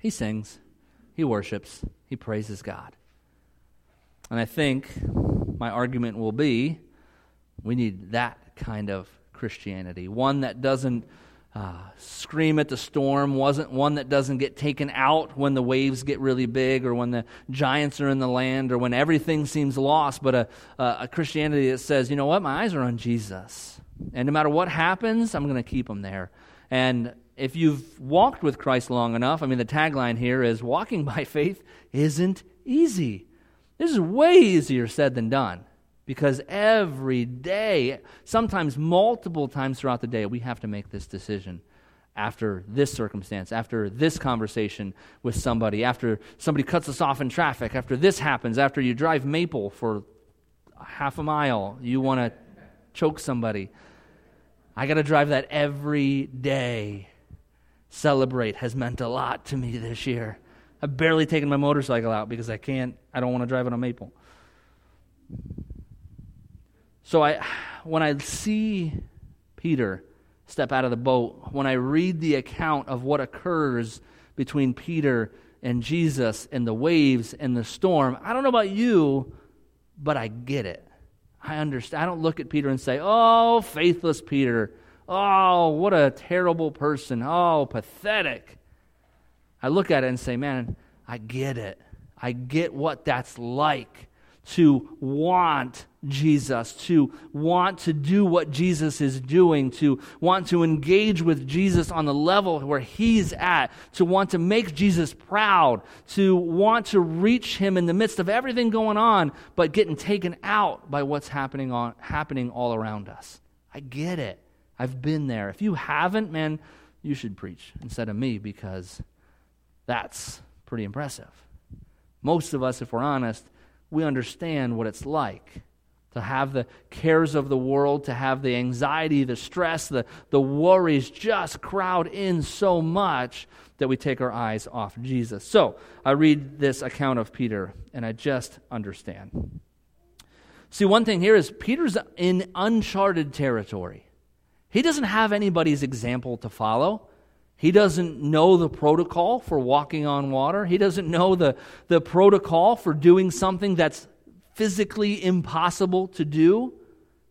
He sings, he worships, he praises God. And I think my argument will be we need that kind of Christianity. One that doesn't uh, scream at the storm, wasn't one that doesn't get taken out when the waves get really big or when the giants are in the land or when everything seems lost, but a, a Christianity that says, you know what, my eyes are on Jesus. And no matter what happens, I'm going to keep them there. And if you've walked with Christ long enough, I mean, the tagline here is walking by faith isn't easy. This is way easier said than done because every day, sometimes multiple times throughout the day, we have to make this decision after this circumstance, after this conversation with somebody, after somebody cuts us off in traffic, after this happens, after you drive Maple for half a mile, you want to choke somebody. I got to drive that every day. Celebrate has meant a lot to me this year. I've barely taken my motorcycle out because I can't, I don't want to drive on Maple. So I, when I see Peter step out of the boat, when I read the account of what occurs between Peter and Jesus and the waves and the storm, I don't know about you, but I get it. I understand. I don't look at Peter and say, "Oh, faithless Peter. Oh, what a terrible person. Oh, pathetic." I look at it and say, "Man, I get it. I get what that's like to want Jesus, to want to do what Jesus is doing, to want to engage with Jesus on the level where he's at, to want to make Jesus proud, to want to reach him in the midst of everything going on, but getting taken out by what's happening, on, happening all around us. I get it. I've been there. If you haven't, man, you should preach instead of me because that's pretty impressive. Most of us, if we're honest, we understand what it's like to have the cares of the world, to have the anxiety, the stress, the, the worries just crowd in so much that we take our eyes off Jesus. So I read this account of Peter and I just understand. See, one thing here is Peter's in uncharted territory. He doesn't have anybody's example to follow. He doesn't know the protocol for walking on water. He doesn't know the, the protocol for doing something that's physically impossible to do?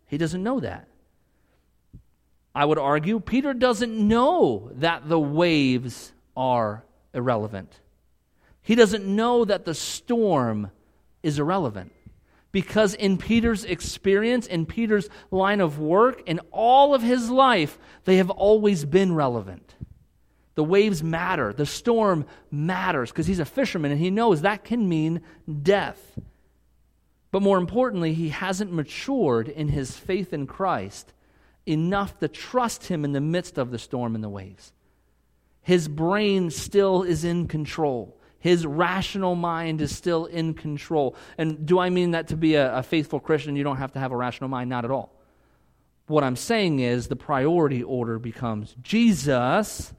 He doesn't know that. I would argue Peter doesn't know that the waves are irrelevant. He doesn't know that the storm is irrelevant. Because in Peter's experience, in Peter's line of work, in all of his life, they have always been relevant. The waves matter. The storm matters because he's a fisherman and he knows that can mean death. But more importantly, he hasn't matured in his faith in Christ enough to trust him in the midst of the storm and the waves. His brain still is in control. His rational mind is still in control. And do I mean that to be a, a, faithful Christian, you don't have to have a rational mind? Not at all. What I'm saying is the priority order becomes Jesus,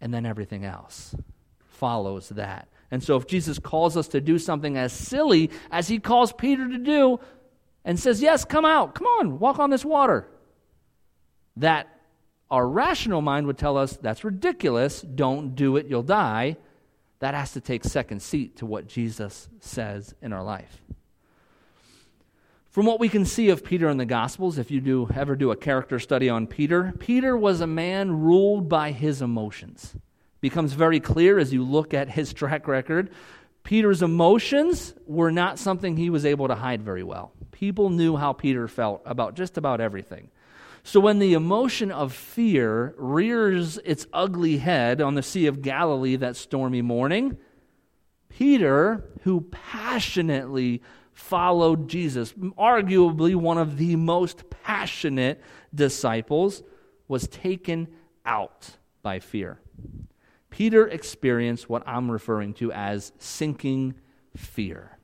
and then everything else follows that. And so, if Jesus calls us to do something as silly as he calls Peter to do and says, Yes, come out, come on, walk on this water, that our rational mind would tell us, That's ridiculous, don't do it, you'll die. That has to take second seat to what Jesus says in our life. From what we can see of Peter in the Gospels, if you do ever do a character study on Peter, Peter was a man ruled by his emotions becomes very clear as you look at his track record. Peter's emotions were not something he was able to hide very well. People knew how Peter felt about just about everything. So when the emotion of fear rears its ugly head on the Sea of Galilee that stormy morning, Peter, who passionately followed Jesus, arguably one of the most passionate disciples, was taken out by fear. Peter experienced what I'm referring to as sinking fear.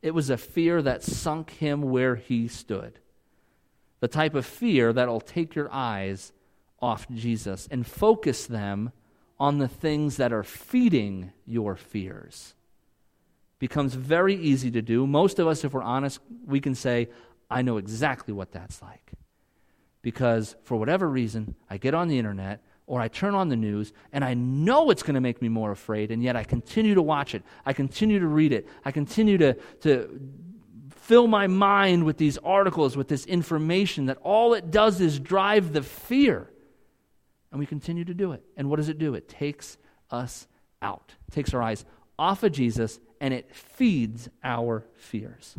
It was a fear that sunk him where he stood. The type of fear that'll take your eyes off Jesus and focus them on the things that are feeding your fears. Becomes very easy to do. Most of us, if we're honest, we can say, I know exactly what that's like. Because for whatever reason, I get on the internet, or I turn on the news and I know it's going to make me more afraid, and yet I continue to watch it. I continue to read it. I continue to, to fill my mind with these articles, with this information that all it does is drive the fear. And we continue to do it. And what does it do? It takes us out, it takes our eyes off of Jesus, and it feeds our fears.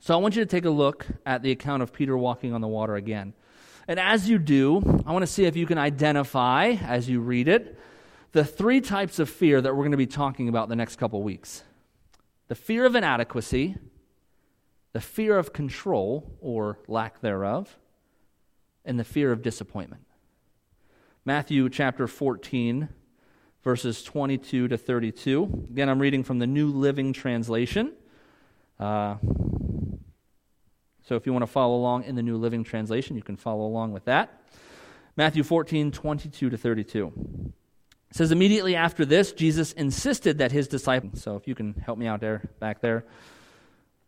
So I want you to take a look at the account of Peter walking on the water again. And as you do, I want to see if you can identify, as you read it, the three types of fear that we're going to be talking about the next couple weeks the fear of inadequacy, the fear of control or lack thereof, and the fear of disappointment. Matthew chapter 14, verses 22 to 32. Again, I'm reading from the New Living Translation. Uh, so if you want to follow along in the New Living Translation, you can follow along with that. Matthew 14, 22 to 32. It says, Immediately after this, Jesus insisted that his disciples, so if you can help me out there, back there.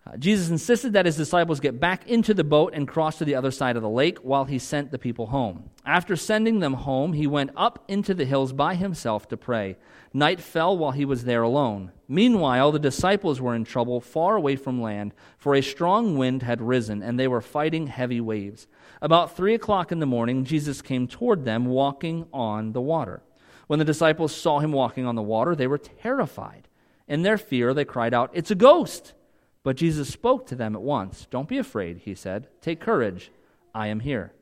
Uh, Jesus insisted that his disciples get back into the boat and cross to the other side of the lake while he sent the people home. After sending them home, he went up into the hills by himself to pray. Night fell while he was there alone. Meanwhile, the disciples were in trouble far away from land, for a strong wind had risen, and they were fighting heavy waves. About three o'clock in the morning, Jesus came toward them, walking on the water. When the disciples saw him walking on the water, they were terrified. In their fear, they cried out, It's a ghost! But Jesus spoke to them at once. Don't be afraid, he said. Take courage. I am here.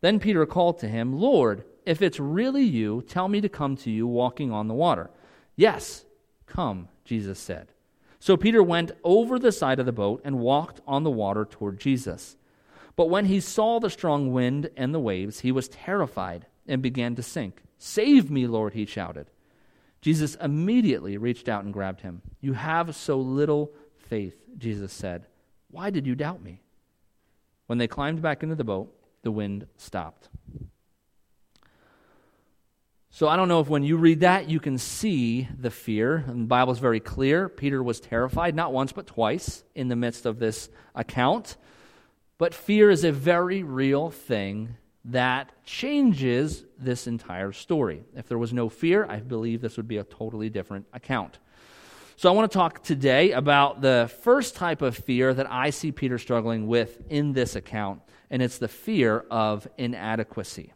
Then Peter called to him, Lord, if it's really you, tell me to come to you walking on the water. Yes, come, Jesus said. So Peter went over the side of the boat and walked on the water toward Jesus. But when he saw the strong wind and the waves, he was terrified and began to sink. Save me, Lord, he shouted. Jesus immediately reached out and grabbed him. You have so little faith, Jesus said, Why did you doubt me? When they climbed back into the boat, the wind stopped. So I don't know if when you read that, you can see the fear. And the Bible's very clear. Peter was terrified, not once, but twice in the midst of this account. But fear is a very real thing that changes this entire story. If there was no fear, I believe this would be a totally different account. So I want to talk today about the first type of fear that I see Peter struggling with in this account, and it's the fear of inadequacy.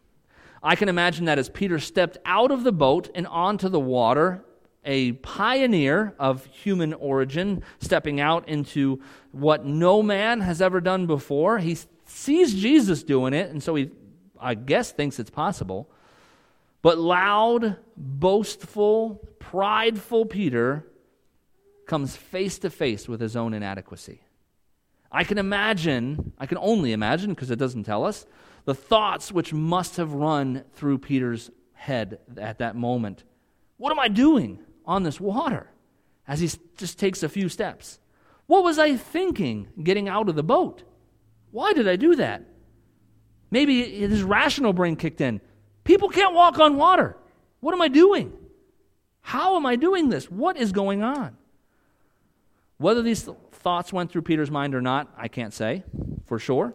I can imagine that as Peter stepped out of the boat and onto the water, a pioneer of human origin, stepping out into what no man has ever done before. He sees Jesus doing it, and so he, I guess, thinks it's possible. But loud, boastful, prideful Peter comes face to face with his own inadequacy. I can imagine, I can only imagine, because it doesn't tell us, the thoughts which must have run through Peter's head at that moment. What am I doing on this water? As he just takes a few steps. What was I thinking getting out of the boat? Why did I do that? Maybe his rational brain kicked in. People can't walk on water. What am I doing? How am I doing this? What is going on? Whether these thoughts went through Peter's mind or not, I can't say for sure.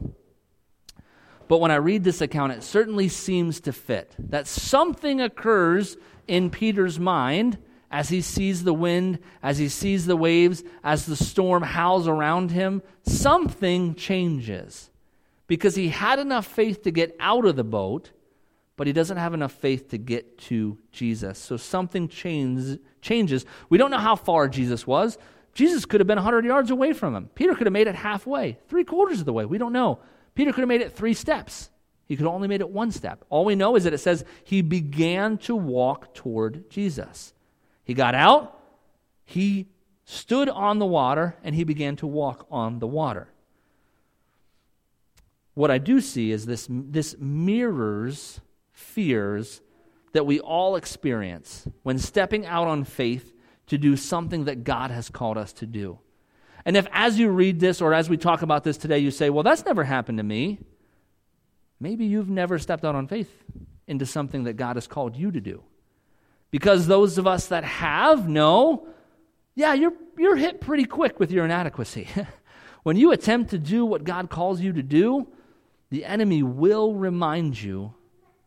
But when I read this account, it certainly seems to fit that something occurs in Peter's mind as he sees the wind, as he sees the waves, as the storm howls around him. Something changes because he had enough faith to get out of the boat, but he doesn't have enough faith to get to Jesus. So something changes. changes. We don't know how far Jesus was. Jesus could have been 100 yards away from him. Peter could have made it halfway, three quarters of the way. We don't know. Peter could have made it three steps. He could have only made it one step. All we know is that it says he began to walk toward Jesus. He got out, he stood on the water, and he began to walk on the water. What I do see is this, this mirrors fears that we all experience when stepping out on faith to do something that God has called us to do. And if, as you read this or as we talk about this today, you say, Well, that's never happened to me, maybe you've never stepped out on faith into something that God has called you to do. Because those of us that have know, yeah, you're, you're hit pretty quick with your inadequacy. when you attempt to do what God calls you to do, the enemy will remind you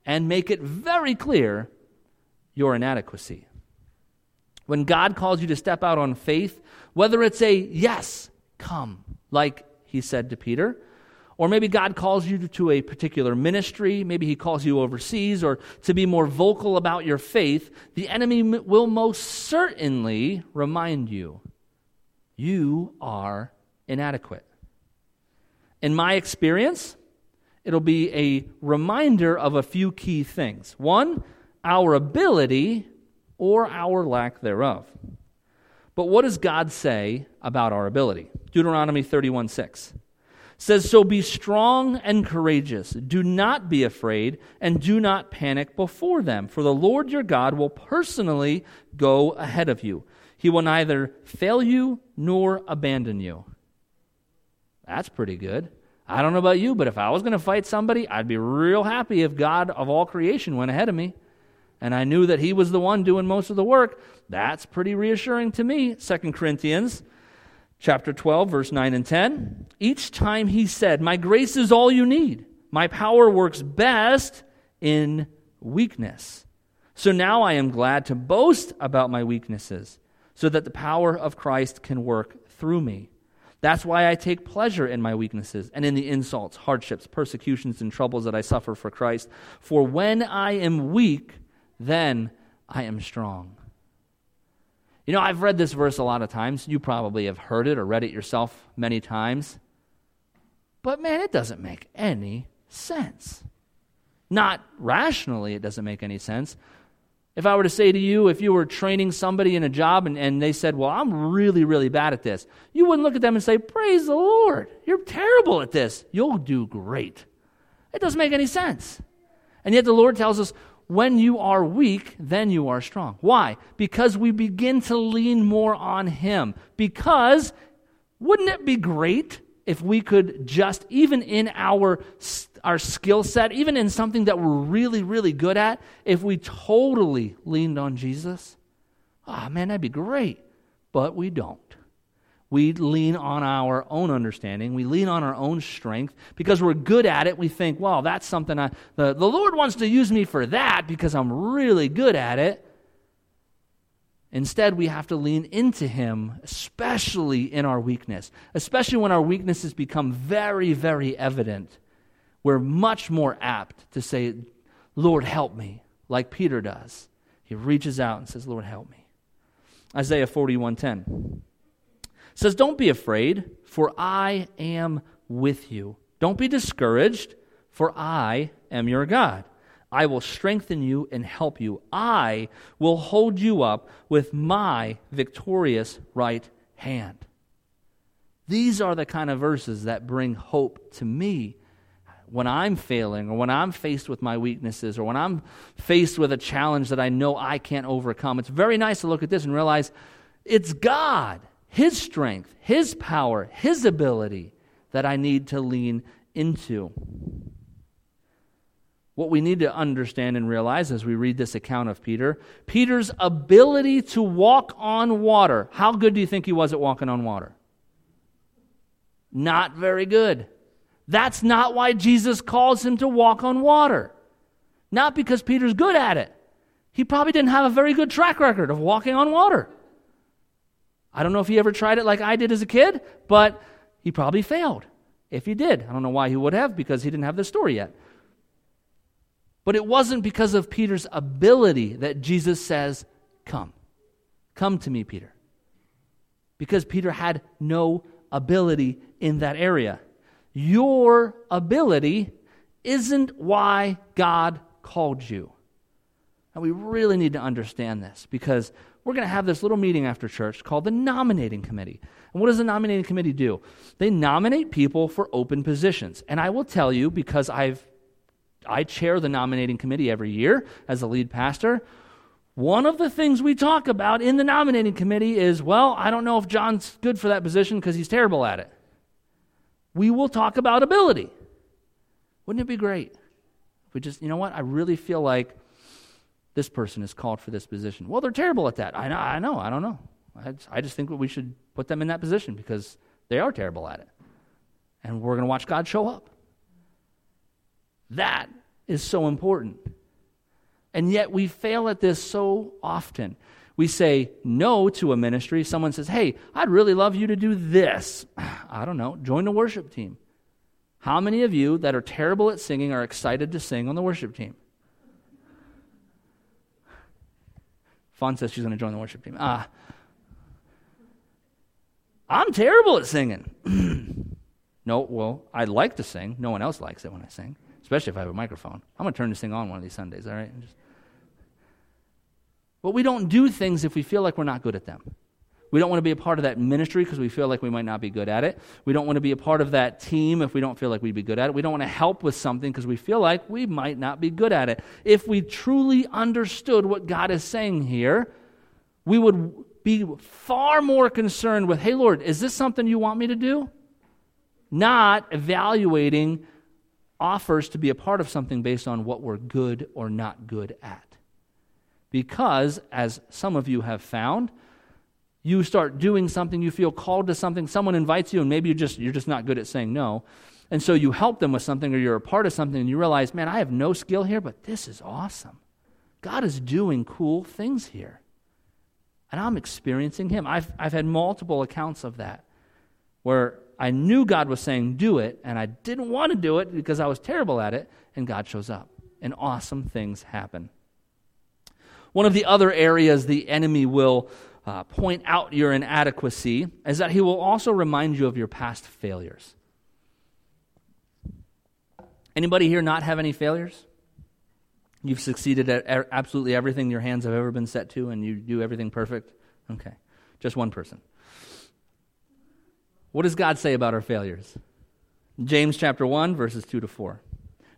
and make it very clear your inadequacy. When God calls you to step out on faith, whether it's a yes, come, like he said to Peter, or maybe God calls you to a particular ministry, maybe he calls you overseas, or to be more vocal about your faith, the enemy will most certainly remind you you are inadequate. In my experience, it'll be a reminder of a few key things. One, our ability or our lack thereof. But what does God say about our ability? Deuteronomy 31 6 says, So be strong and courageous. Do not be afraid, and do not panic before them, for the Lord your God will personally go ahead of you. He will neither fail you nor abandon you. That's pretty good. I don't know about you, but if I was going to fight somebody, I'd be real happy if God of all creation went ahead of me and I knew that he was the one doing most of the work. That's pretty reassuring to me. 2 Corinthians chapter 12 verse 9 and 10. Each time he said, "My grace is all you need. My power works best in weakness." So now I am glad to boast about my weaknesses so that the power of Christ can work through me. That's why I take pleasure in my weaknesses and in the insults, hardships, persecutions, and troubles that I suffer for Christ. For when I am weak, then I am strong. You know, I've read this verse a lot of times. You probably have heard it or read it yourself many times. But man, it doesn't make any sense. Not rationally, it doesn't make any sense. If I were to say to you, if you were training somebody in a job and, and they said, Well, I'm really, really bad at this, you wouldn't look at them and say, Praise the Lord, you're terrible at this. You'll do great. It doesn't make any sense. And yet the Lord tells us, when you are weak, then you are strong. Why? Because we begin to lean more on Him. Because wouldn't it be great if we could just, even in our, our skill set, even in something that we're really, really good at, if we totally leaned on Jesus? Ah, oh, man, that'd be great. But we don't. We lean on our own understanding. We lean on our own strength. Because we're good at it, we think, well, that's something I, the, the Lord wants to use me for that because I'm really good at it. Instead, we have to lean into Him, especially in our weakness, especially when our weaknesses become very, very evident. We're much more apt to say, Lord, help me, like Peter does. He reaches out and says, Lord, help me. Isaiah 41:10 says, Don't be afraid, for I am with you. Don't be discouraged, for I am your God. I will strengthen you and help you. I will hold you up with my victorious right hand. These are the kind of verses that bring hope to me when I'm failing or when I'm faced with my weaknesses or when I'm faced with a challenge that I know I can't overcome. It's very nice to look at this and realize it's God his strength, His power, His ability that I need to lean into. What we need to understand and realize as we read this account of Peter, Peter's ability to walk on water. How good do you think he was at walking on water? Not very good. That's not why Jesus calls him to walk on water. Not because Peter's good at it. He probably didn't have a very good track record of walking on water. I don't know if he ever tried it like I did as a kid, but he probably failed. If he did, I don't know why he would have because he didn't have the story yet. But it wasn't because of Peter's ability that Jesus says, Come. Come to me, Peter. Because Peter had no ability in that area. Your ability isn't why God called you. And we really need to understand this because we're going to have this little meeting after church called the nominating committee. And what does the nominating committee do? They nominate people for open positions. And I will tell you, because I've I chair the nominating committee every year as a lead pastor. One of the things we talk about in the nominating committee is, well, I don't know if John's good for that position because he's terrible at it. We will talk about ability. Wouldn't it be great? If we just, you know what? I really feel like this person is called for this position. Well, they're terrible at that. I know, I know, I don't know. I, I just think we should put them in that position because they are terrible at it. And we're going to watch God show up. That is so important. And yet we fail at this so often. We say no to a ministry. Someone says, Hey, I'd really love you to do this. I don't know, join the worship team. How many of you that are terrible at singing are excited to sing on the worship team? Fawn says she's going to join the worship team. Ah. I'm terrible at singing. no, well, I like to sing. No one else likes it when I sing, especially if I have a microphone. I'm going to turn this thing on one of these Sundays, all right? Just... But we don't do things if we feel like we're not good at them. We don't want to be a part of that ministry because we feel like we might not be good at it. We don't want to be a part of that team if we don't feel like we'd be good at it. We don't want to help with something because we feel like we might not be good at it. If we truly understood what God is saying here, we would be far more concerned with, hey, Lord, is this something you want me to do? Not evaluating offers to be a part of something based on what we're good or not good at. Because, as some of you have found, you start doing something, you feel called to something, someone invites you, and maybe you just, you're just not good at saying no. And so you help them with something or you're a part of something and you realize, man, I have no skill here, but this is awesome. God is doing cool things here. And I'm experiencing Him. I've, I've had multiple accounts of that where I knew God was saying, do it, and I didn't want to do it because I was terrible at it, and God shows up. And awesome things happen. One of the other areas the enemy will uh, point out your inadequacy is that he will also remind you of your past failures. Anybody here not have any failures? You've succeeded at absolutely everything your hands have ever been set to, and you do everything perfect? Okay. Just one person. What does God say about our failures? James chapter 1, verses 2 to 4.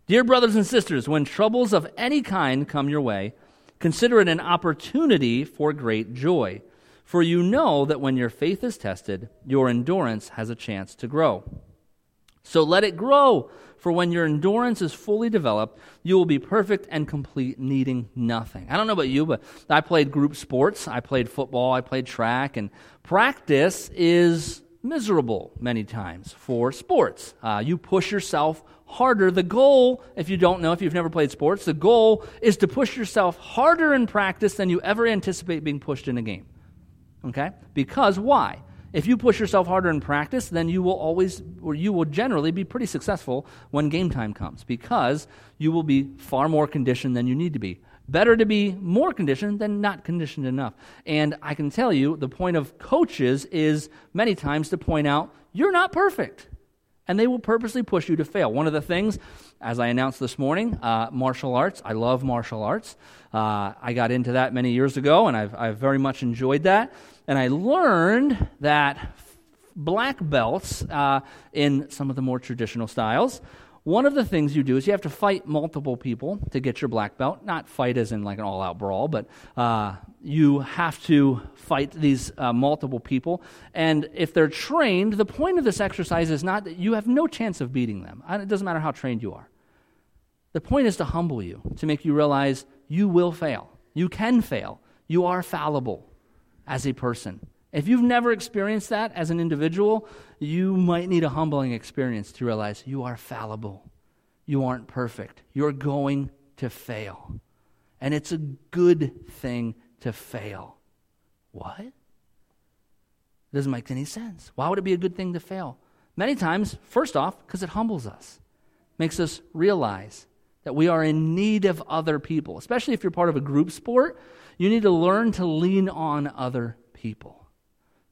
Dear brothers and sisters, when troubles of any kind come your way, consider it an opportunity for great joy for you know that when your faith is tested, your endurance has a chance to grow. So let it grow, for when your endurance is fully developed, you will be perfect and complete, needing nothing. I don't know about you, but I played group sports. I played football. I played track. And practice is miserable many times for sports. Uh, you push yourself harder. The goal, if you don't know, if you've never played sports, the goal is to push yourself harder in practice than you ever anticipate being pushed in a game. Okay? Because why? If you push yourself harder in practice, then you will always, or you will generally be pretty successful when game time comes because you will be far more conditioned than you need to be. Better to be more conditioned than not conditioned enough. And I can tell you, the point of coaches is many times to point out you're not perfect. And they will purposely push you to fail. One of the things, as I announced this morning, uh, martial arts. I love martial arts. Uh, I got into that many years ago, and I've, I've very much enjoyed that. And I learned that black belts uh, in some of the more traditional styles, one of the things you do is you have to fight multiple people to get your black belt. Not fight as in like an all out brawl, but uh, you have to fight these uh, multiple people. And if they're trained, the point of this exercise is not that you have no chance of beating them. It doesn't matter how trained you are. The point is to humble you, to make you realize you will fail. You can fail. You are fallible as a person. If you've never experienced that as an individual, you might need a humbling experience to realize you are fallible. You aren't perfect. You're going to fail. And it's a good thing to fail. What? It doesn't make any sense. Why would it be a good thing to fail? Many times, first off, because it humbles us, makes us realize that we are in need of other people. Especially if you're part of a group sport, you need to learn to lean on other people,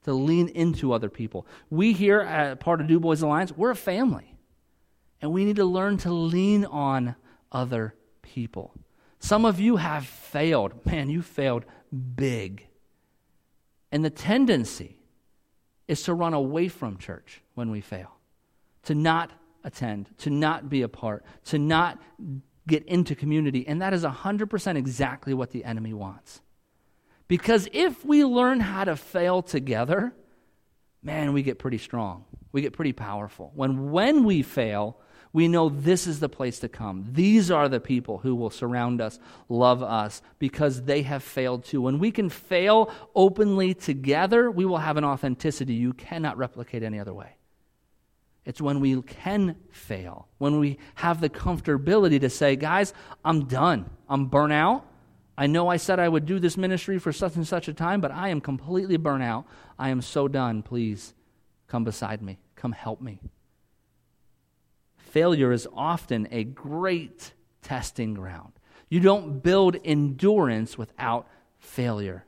to lean into other people. We here at part of Du Bois Alliance, we're a family, and we need to learn to lean on other people. Some of you have failed. Man, you failed big. And the tendency is to run away from church when we fail, to not attend, to not be a part, to not get into community. And that is 100% exactly what the enemy wants. Because if we learn how to fail together, man, we get pretty strong. We get pretty powerful. When when we fail, we know this is the place to come. These are the people who will surround us, love us, because they have failed too. When we can fail openly together, we will have an authenticity you cannot replicate any other way. It's when we can fail, when we have the comfortability to say, guys, I'm done. I'm burnt out. I know I said I would do this ministry for such and such a time, but I am completely burnt out. I am so done. Please come beside me. Come help me. Failure is often a great testing ground. You don't build endurance without failure.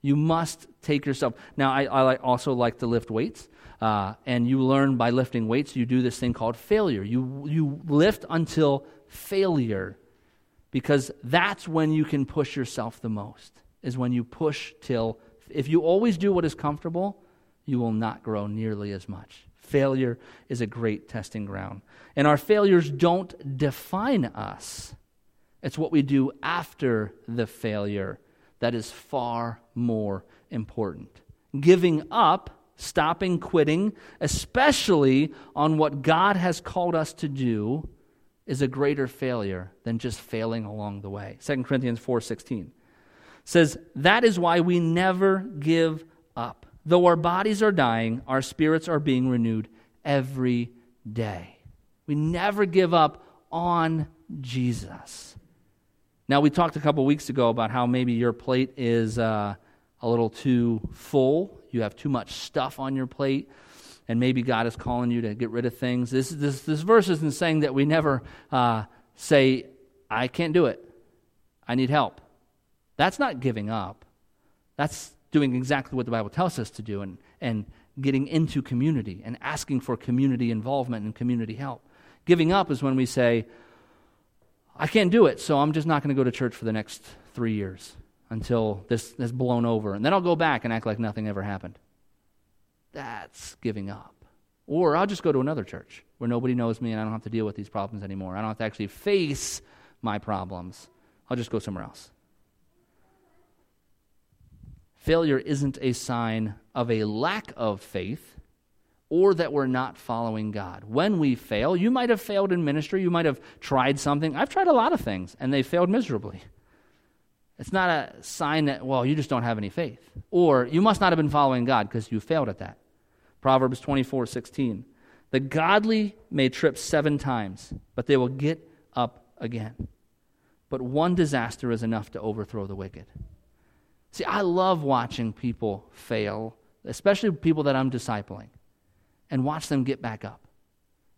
You must take yourself. Now, I, I also like to lift weights, uh, and you learn by lifting weights. You do this thing called failure. You you lift until failure, because that's when you can push yourself the most. Is when you push till. If you always do what is comfortable, you will not grow nearly as much. Failure is a great testing ground. And our failures don't define us. It's what we do after the failure that is far more important. Giving up, stopping quitting, especially on what God has called us to do, is a greater failure than just failing along the way. 2 Corinthians 4:16 says, "That is why we never give up. Though our bodies are dying, our spirits are being renewed every day." We never give up on Jesus. Now, we talked a couple weeks ago about how maybe your plate is uh, a little too full. You have too much stuff on your plate, and maybe God is calling you to get rid of things. This, this, this verse isn't saying that we never uh, say, I can't do it. I need help. That's not giving up. That's doing exactly what the Bible tells us to do and, and getting into community and asking for community involvement and community help. Giving up is when we say, I can't do it, so I'm just not going to go to church for the next three years until this has blown over. And then I'll go back and act like nothing ever happened. That's giving up. Or I'll just go to another church where nobody knows me and I don't have to deal with these problems anymore. I don't have to actually face my problems. I'll just go somewhere else. Failure isn't a sign of a lack of faith or that we're not following God. When we fail, you might have failed in ministry, you might have tried something. I've tried a lot of things, and they failed miserably. It's not a sign that, well, you just don't have any faith. Or you must not have been following God because you failed at that. Proverbs 24 16. The godly may trip seven times, but they will get up again. But one disaster is enough to overthrow the wicked. See, I love watching people fail, especially people that I'm discipling and watch them get back up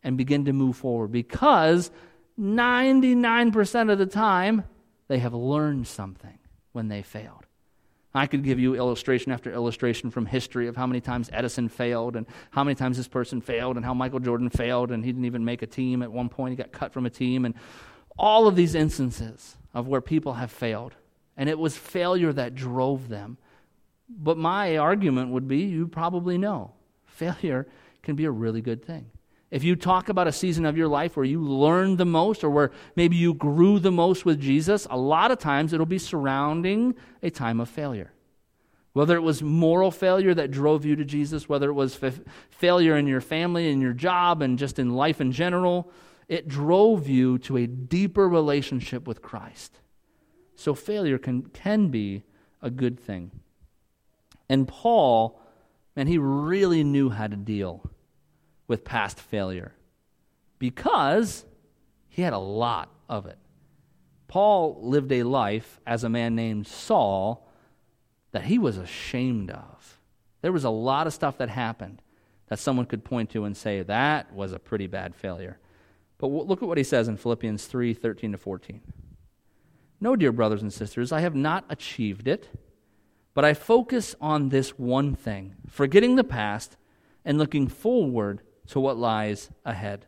and begin to move forward because 99% of the time they have learned something when they failed. I could give you illustration after illustration from history of how many times Edison failed and how many times this person failed and how Michael Jordan failed and he didn't even make a team at one point. He got cut from a team and all of these instances of where people have failed. And it was failure that drove them. But my argument would be you probably know failure can be a really good thing. If you talk about a season of your life where you learned the most or where maybe you grew the most with Jesus, a lot of times it'll be surrounding a time of failure. Whether it was moral failure that drove you to Jesus, whether it was f- failure in your family, in your job, and just in life in general, it drove you to a deeper relationship with Christ. So failure can, can be a good thing. And Paul, man, he really knew how to deal with past failure because he had a lot of it. Paul lived a life as a man named Saul that he was ashamed of. There was a lot of stuff that happened that someone could point to and say, that was a pretty bad failure. But look at what he says in Philippians 3 13 to 14. No, dear brothers and sisters, I have not achieved it, but I focus on this one thing, forgetting the past and looking forward to what lies ahead.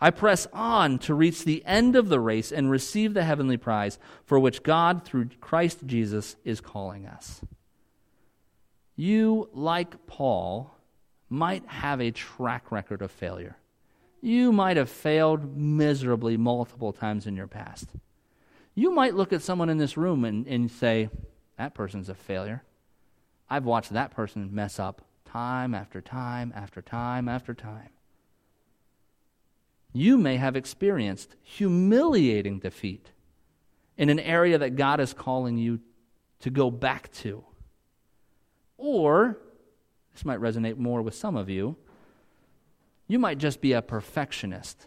I press on to reach the end of the race and receive the heavenly prize for which God, through Christ Jesus, is calling us. You, like Paul, might have a track record of failure. You might have failed miserably multiple times in your past. You might look at someone in this room and, and say, That person's a failure. I've watched that person mess up time after time after time after time you may have experienced humiliating defeat in an area that God is calling you to go back to. Or, this might resonate more with some of you, you might just be a perfectionist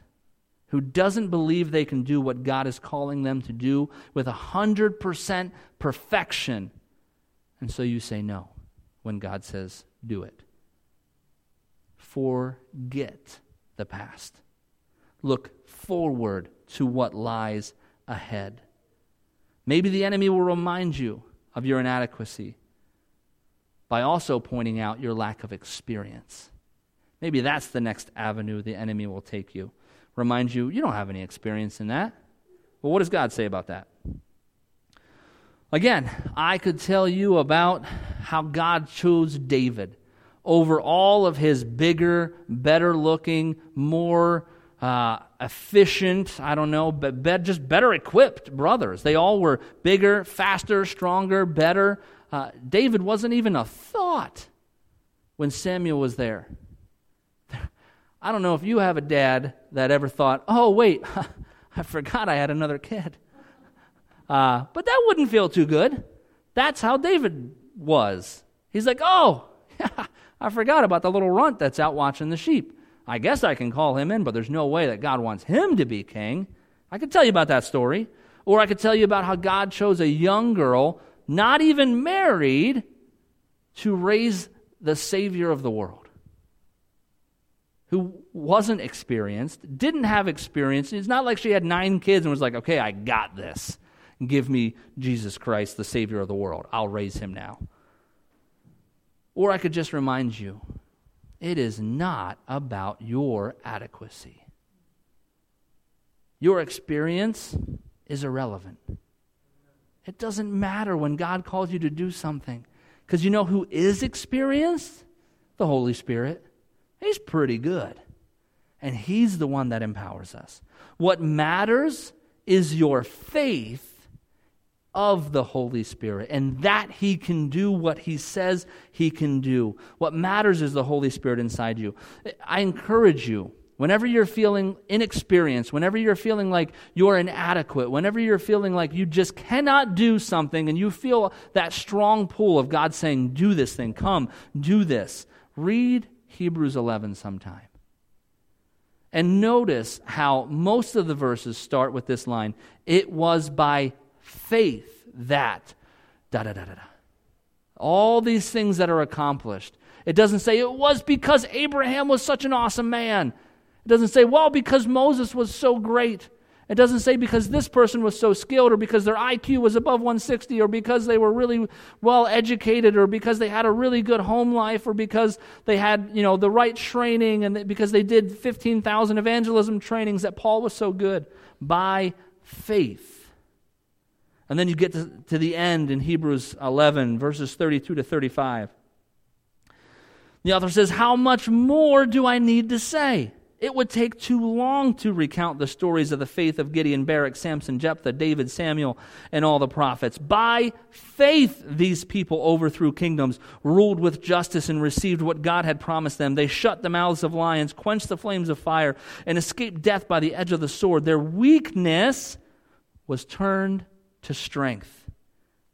who doesn't believe they can do what God is calling them to do with 100% perfection. And so you say no when God says, do it. Forget the past. Look forward to what lies ahead. Maybe the enemy will remind you of your inadequacy by also pointing out your lack of experience. Maybe that's the next avenue the enemy will take you. Remind you, you don't have any experience in that. Well, what does God say about that? Again, I could tell you about how God chose David over all of his bigger, better looking, more uh, efficient, I don't know, but be- just better equipped brothers. They all were bigger, faster, stronger, better. Uh, David wasn't even a thought when Samuel was there. I don't know if you have a dad that ever thought, oh, wait, I forgot I had another kid. Uh, but that wouldn't feel too good. That's how David was. He's like, oh, I forgot about the little runt that's out watching the sheep. I guess I can call him in, but there's no way that God wants him to be king. I could tell you about that story. Or I could tell you about how God chose a young girl, not even married, to raise the Savior of the world. Who wasn't experienced, didn't have experience. It's not like she had nine kids and was like, okay, I got this. Give me Jesus Christ, the Savior of the world. I'll raise him now. Or I could just remind you it is not about your adequacy. Your experience is irrelevant. It doesn't matter when God calls you to do something. Because you know who is experienced? The Holy Spirit. He's pretty good. And He's the one that empowers us. What matters is your faith of the Holy Spirit and that He can do what He says He can do. What matters is the Holy Spirit inside you. I encourage you, whenever you're feeling inexperienced, whenever you're feeling like you're inadequate, whenever you're feeling like you just cannot do something and you feel that strong pull of God saying, Do this thing, come, do this, read Hebrews 11 sometime. And notice how most of the verses start with this line It was by faith that, da da da da da. All these things that are accomplished. It doesn't say it was because Abraham was such an awesome man. It doesn't say, well, because Moses was so great. It doesn't say because this person was so skilled or because their IQ was above 160 or because they were really well educated or because they had a really good home life or because they had, you know, the right training and because they did 15,000 evangelism trainings that Paul was so good by faith. And then you get to, to the end in Hebrews 11, verses 32 to 35. The author says, How much more do I need to say? It would take too long to recount the stories of the faith of Gideon, Barak, Samson, Jephthah, David, Samuel, and all the prophets. By faith, these people overthrew kingdoms, ruled with justice, and received what God had promised them. They shut the mouths of lions, quenched the flames of fire, and escaped death by the edge of the sword. Their weakness was turned to strength.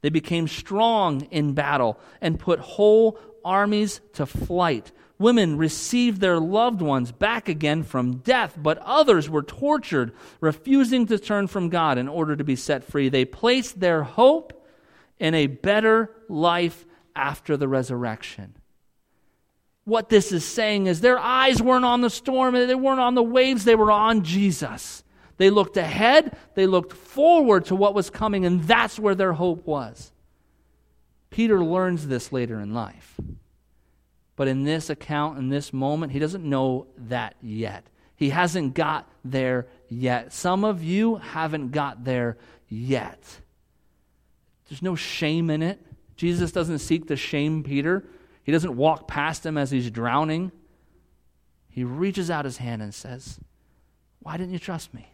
They became strong in battle and put whole armies to flight. Women received their loved ones back again from death, but others were tortured, refusing to turn from God in order to be set free. They placed their hope in a better life after the resurrection. What this is saying is their eyes weren't on the storm, they weren't on the waves, they were on Jesus. They looked ahead, they looked forward to what was coming, and that's where their hope was. Peter learns this later in life. But in this account, in this moment, he doesn't know that yet. He hasn't got there yet. Some of you haven't got there yet. There's no shame in it. Jesus doesn't seek to shame Peter, he doesn't walk past him as he's drowning. He reaches out his hand and says, Why didn't you trust me?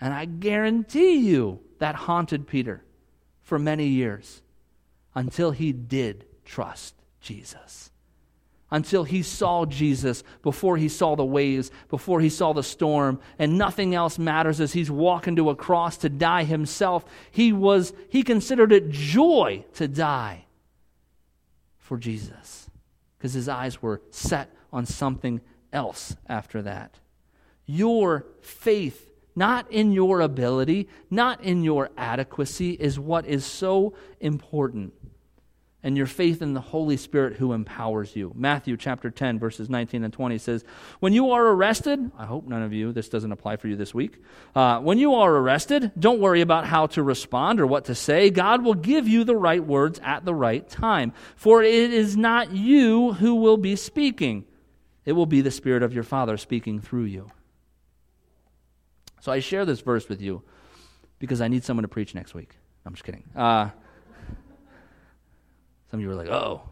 And I guarantee you that haunted Peter for many years until he did trust Jesus. Until he saw Jesus before he saw the waves, before he saw the storm, and nothing else matters as he's walking to a cross to die himself. He was he considered it joy to die for Jesus because his eyes were set on something else after that. Your faith, not in your ability, not in your adequacy, is what is so important and your faith in the Holy Spirit who empowers you. Matthew chapter 10, verses 19 and 20 says, When you are arrested, I hope none of you, this doesn't apply for you this week. Uh, when you are arrested, don't worry about how to respond or what to say. God will give you the right words at the right time. For it is not you who will be speaking, it will be the Spirit of your Father speaking through you. So I share this verse with you because I need someone to preach next week. I'm just kidding. Uh, some of you are like, oh,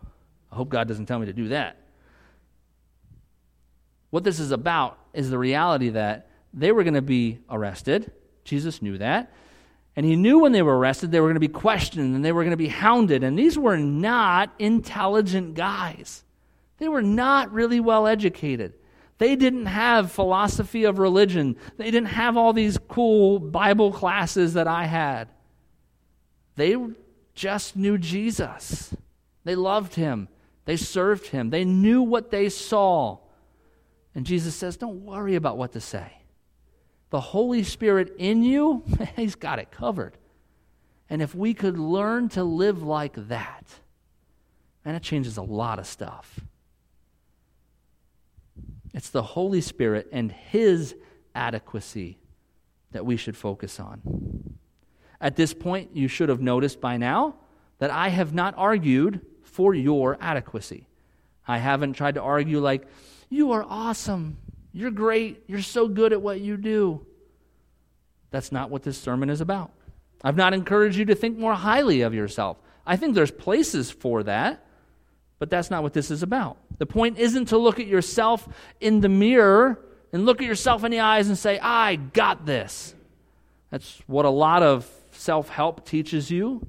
I hope God doesn't tell me to do that. What this is about is the reality that they were going to be arrested. Jesus knew that. And he knew when they were arrested, they were going to be questioned and they were going to be hounded. And these were not intelligent guys. They were not really well educated. They didn't have philosophy of religion. They didn't have all these cool Bible classes that I had. They just knew Jesus. They loved him, they served him, they knew what they saw. And Jesus says, Don't worry about what to say. The Holy Spirit in you, He's got it covered. And if we could learn to live like that, man, it changes a lot of stuff. It's the Holy Spirit and His adequacy that we should focus on. At this point, you should have noticed by now that I have not argued for your adequacy. I haven't tried to argue like, you are awesome. You're great. You're so good at what you do. That's not what this sermon is about. I've not encouraged you to think more highly of yourself. I think there's places for that, but that's not what this is about. The point isn't to look at yourself in the mirror and look at yourself in the eyes and say, I got this. That's what a lot of self help teaches you.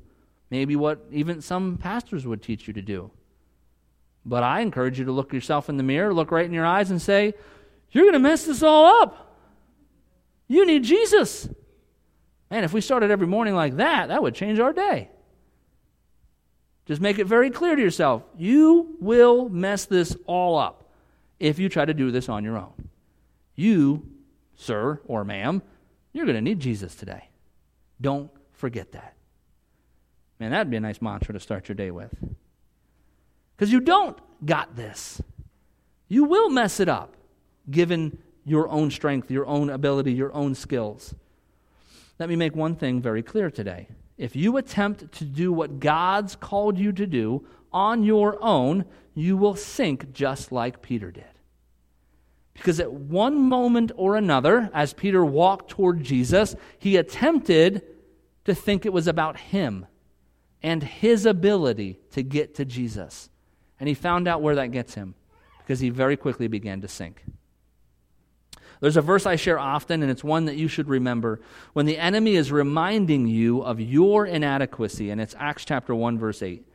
Maybe what even some pastors would teach you to do. But I encourage you to look yourself in the mirror, look right in your eyes, and say, You're going to mess this all up. You need Jesus. Man, if we started every morning like that, that would change our day. Just make it very clear to yourself you will mess this all up if you try to do this on your own. You, sir or ma'am, you're going to need Jesus today. Don't forget that. Man, that'd be a nice mantra to start your day with. Because you don't got this. You will mess it up given your own strength, your own ability, your own skills. Let me make one thing very clear today. If you attempt to do what God's called you to do on your own, you will sink just like Peter did. Because at one moment or another, as Peter walked toward Jesus, he attempted to think it was about him and his ability to get to Jesus. And he found out where that gets him because he very quickly began to sink. There's a verse I share often, and it's one that you should remember. When the enemy is reminding you of your inadequacy, and it's Acts chapter 1, verse 8.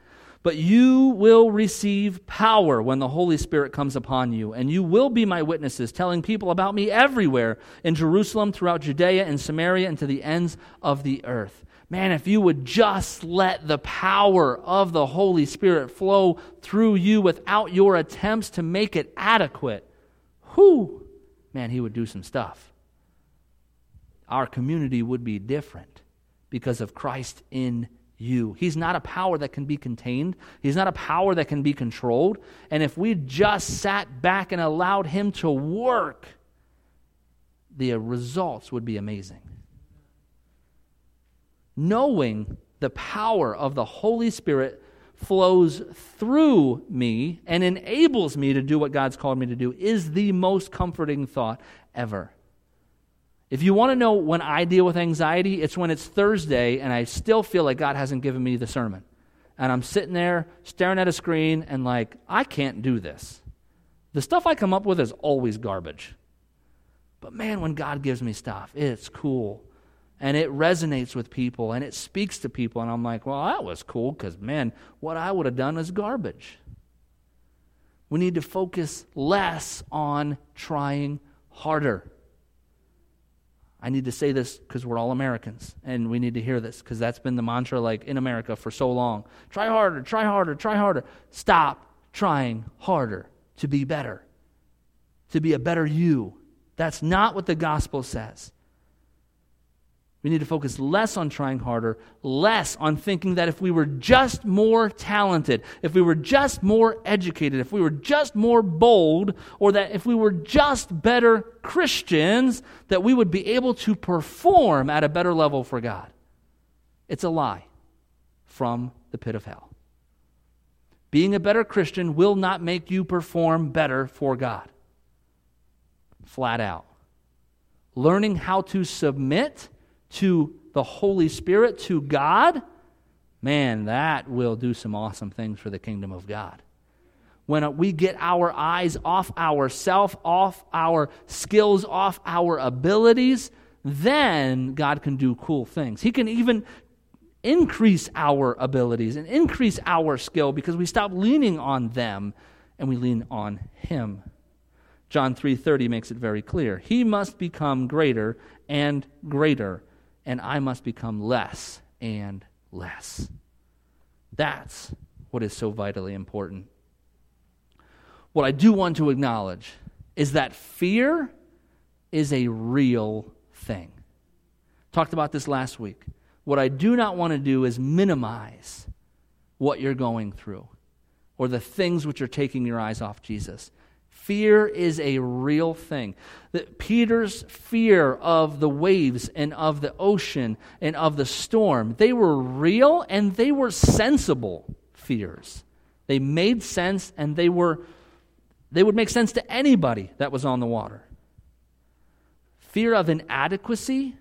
But you will receive power when the Holy Spirit comes upon you, and you will be my witnesses, telling people about me everywhere in Jerusalem, throughout Judea and Samaria, and to the ends of the earth man, if you would just let the power of the Holy Spirit flow through you without your attempts to make it adequate, whoo, man, he would do some stuff. Our community would be different because of Christ in you. He's not a power that can be contained. He's not a power that can be controlled. And if we just sat back and allowed him to work, the results would be amazing knowing the power of the Holy Spirit flows through me and enables me to do what God's called me to do is the most comforting thought ever. If you want to know when I deal with anxiety, it's when it's Thursday and I still feel like God hasn't given me the sermon. And I'm sitting there staring at a screen and like, I can't do this. The stuff I come up with is always garbage. But man, when God gives me stuff, it's cool and it resonates with people and it speaks to people. And I'm like, well, that was cool because, man, what I would have done is garbage. We need to focus less on trying harder. I need to say this because we're all Americans and we need to hear this because that's been the mantra like in America for so long. Try harder, try harder, try harder. Stop trying harder to be better, to be a better you. That's not what the gospel says. We need to focus less on trying harder, less on thinking that if we were just more talented, if we were just more educated, if we were just more bold, or that if we were just better Christians, that we would be able to perform at a better level for God. It's a lie from the pit of hell. Being a better Christian will not make you perform better for God. Flat out. Learning how to submit to the Holy Spirit, to God, man, that will do some awesome things for the kingdom of God. When we get our eyes off ourself, off our skills, off our abilities, then God can do cool things. He can even increase our abilities and increase our skill because we stop leaning on them and we lean on him. John 3:30 makes it very clear. He must become greater and greater and I must become less and less. That's what is so vitally important. What I do want to acknowledge is that fear is a real thing. Talked about this last week. What I do not want to do is minimize what you're going through or the things which are taking your eyes off Jesus. Fear is a real thing. That Peter's fear of the waves and of the ocean and of the storm, they were real and they were sensible fears. They made sense and they were they would make sense to anybody that was on the water. Fear of inadequacy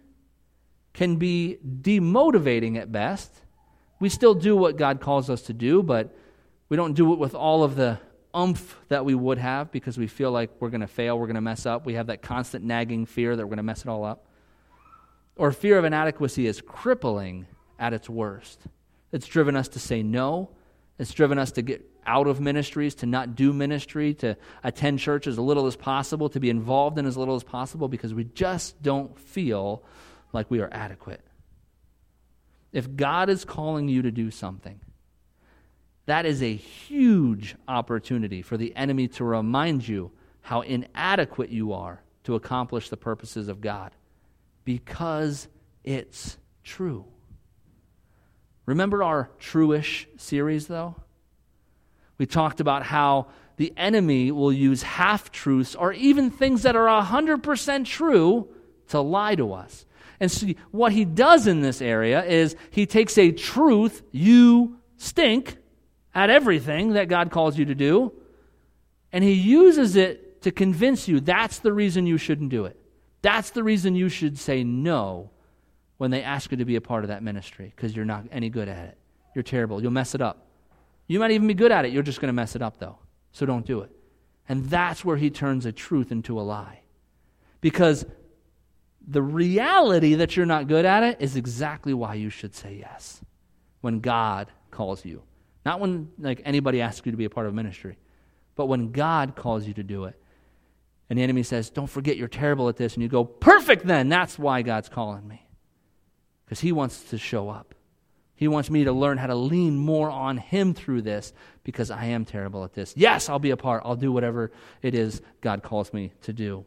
can be demotivating at best. We still do what God calls us to do, but we don't do it with all of the umph that we would have because we feel like we're going to fail, we're going to mess up. We have that constant nagging fear that we're going to mess it all up. Or fear of inadequacy is crippling at its worst. It's driven us to say no. It's driven us to get out of ministries, to not do ministry, to attend church as little as possible, to be involved in as little as possible because we just don't feel like we are adequate. If God is calling you to do something, that is a huge opportunity for the enemy to remind you how inadequate you are to accomplish the purposes of God because it's true. Remember our Truish series, though? We talked about how the enemy will use half truths or even things that are 100% true to lie to us. And see, what he does in this area is he takes a truth, you stink, at everything that God calls you to do, and He uses it to convince you that's the reason you shouldn't do it. That's the reason you should say no when they ask you to be a part of that ministry because you're not any good at it. You're terrible. You'll mess it up. You might even be good at it. You're just going to mess it up, though. So don't do it. And that's where he turns a truth into a lie. Because the reality that you're not good at it is exactly why you should say yes when God calls you. Not when like anybody asks you to be a part of ministry, but when God calls you to do it. And the enemy says, Don't forget you're terrible at this. And you go, Perfect then. That's why God's calling me. Because he wants to show up. He wants me to learn how to lean more on him through this because I am terrible at this. Yes, I'll be a part. I'll do whatever it is God calls me to do.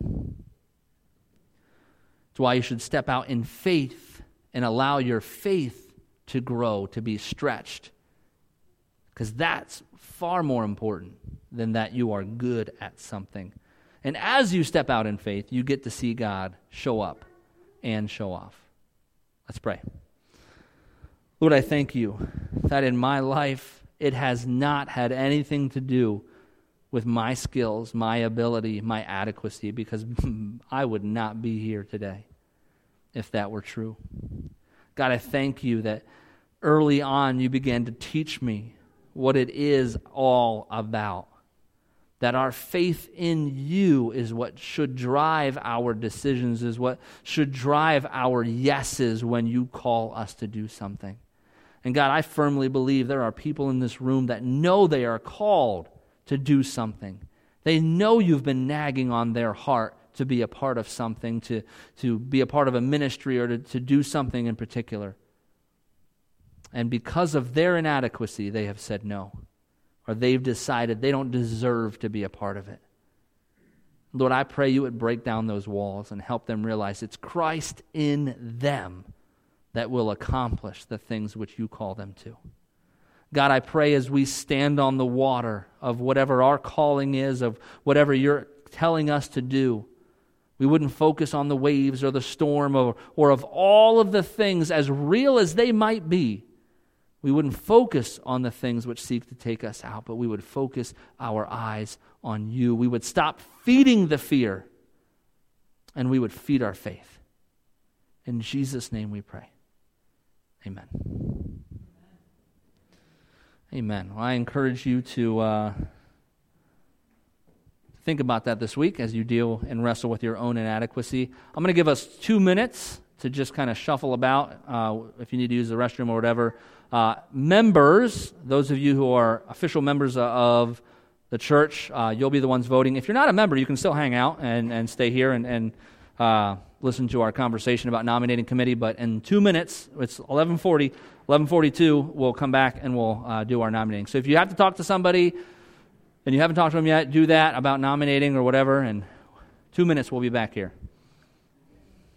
It's why you should step out in faith and allow your faith to grow, to be stretched because that's far more important than that you are good at something. And as you step out in faith, you get to see God show up and show off. Let's pray. Lord, I thank you that in my life it has not had anything to do with my skills, my ability, my adequacy, because I would not be here today if that were true. God, I thank you that early on you began to teach me what it is all about. That our faith in you is what should drive our decisions, is what should drive our yeses when you call us to do something. And God, I firmly believe there are people in this room that know they are called to do something. They know you've been nagging on their heart to be a part of something, to, to be a part of a ministry, or to, to do something in particular. And because of their inadequacy, they have said no. Or they've decided they don't deserve to be a part of it. Lord, I pray you would break down those walls and help them realize it's Christ in them that will accomplish the things which you call them to. God, I pray as we stand on the water of whatever our calling is, of whatever you're telling us to do, we wouldn't focus on the waves or the storm or, or of all of the things, as real as they might be. We wouldn't focus on the things which seek to take us out, but we would focus our eyes on you. We would stop feeding the fear and we would feed our faith. In Jesus' name we pray. Amen. Amen. Well, I encourage you to uh, think about that this week as you deal and wrestle with your own inadequacy. I'm going to give us two minutes to just kind of shuffle about uh, if you need to use the restroom or whatever. Uh, members, those of you who are official members of the church, uh, you'll be the ones voting. If you're not a member, you can still hang out and, and stay here and, and uh, listen to our conversation about nominating committee. But in two minutes, it's 1140, 1142, we'll come back and we'll uh, do our nominating. So if you have to talk to somebody and you haven't talked to them yet, do that about nominating or whatever. And two minutes, we'll be back here.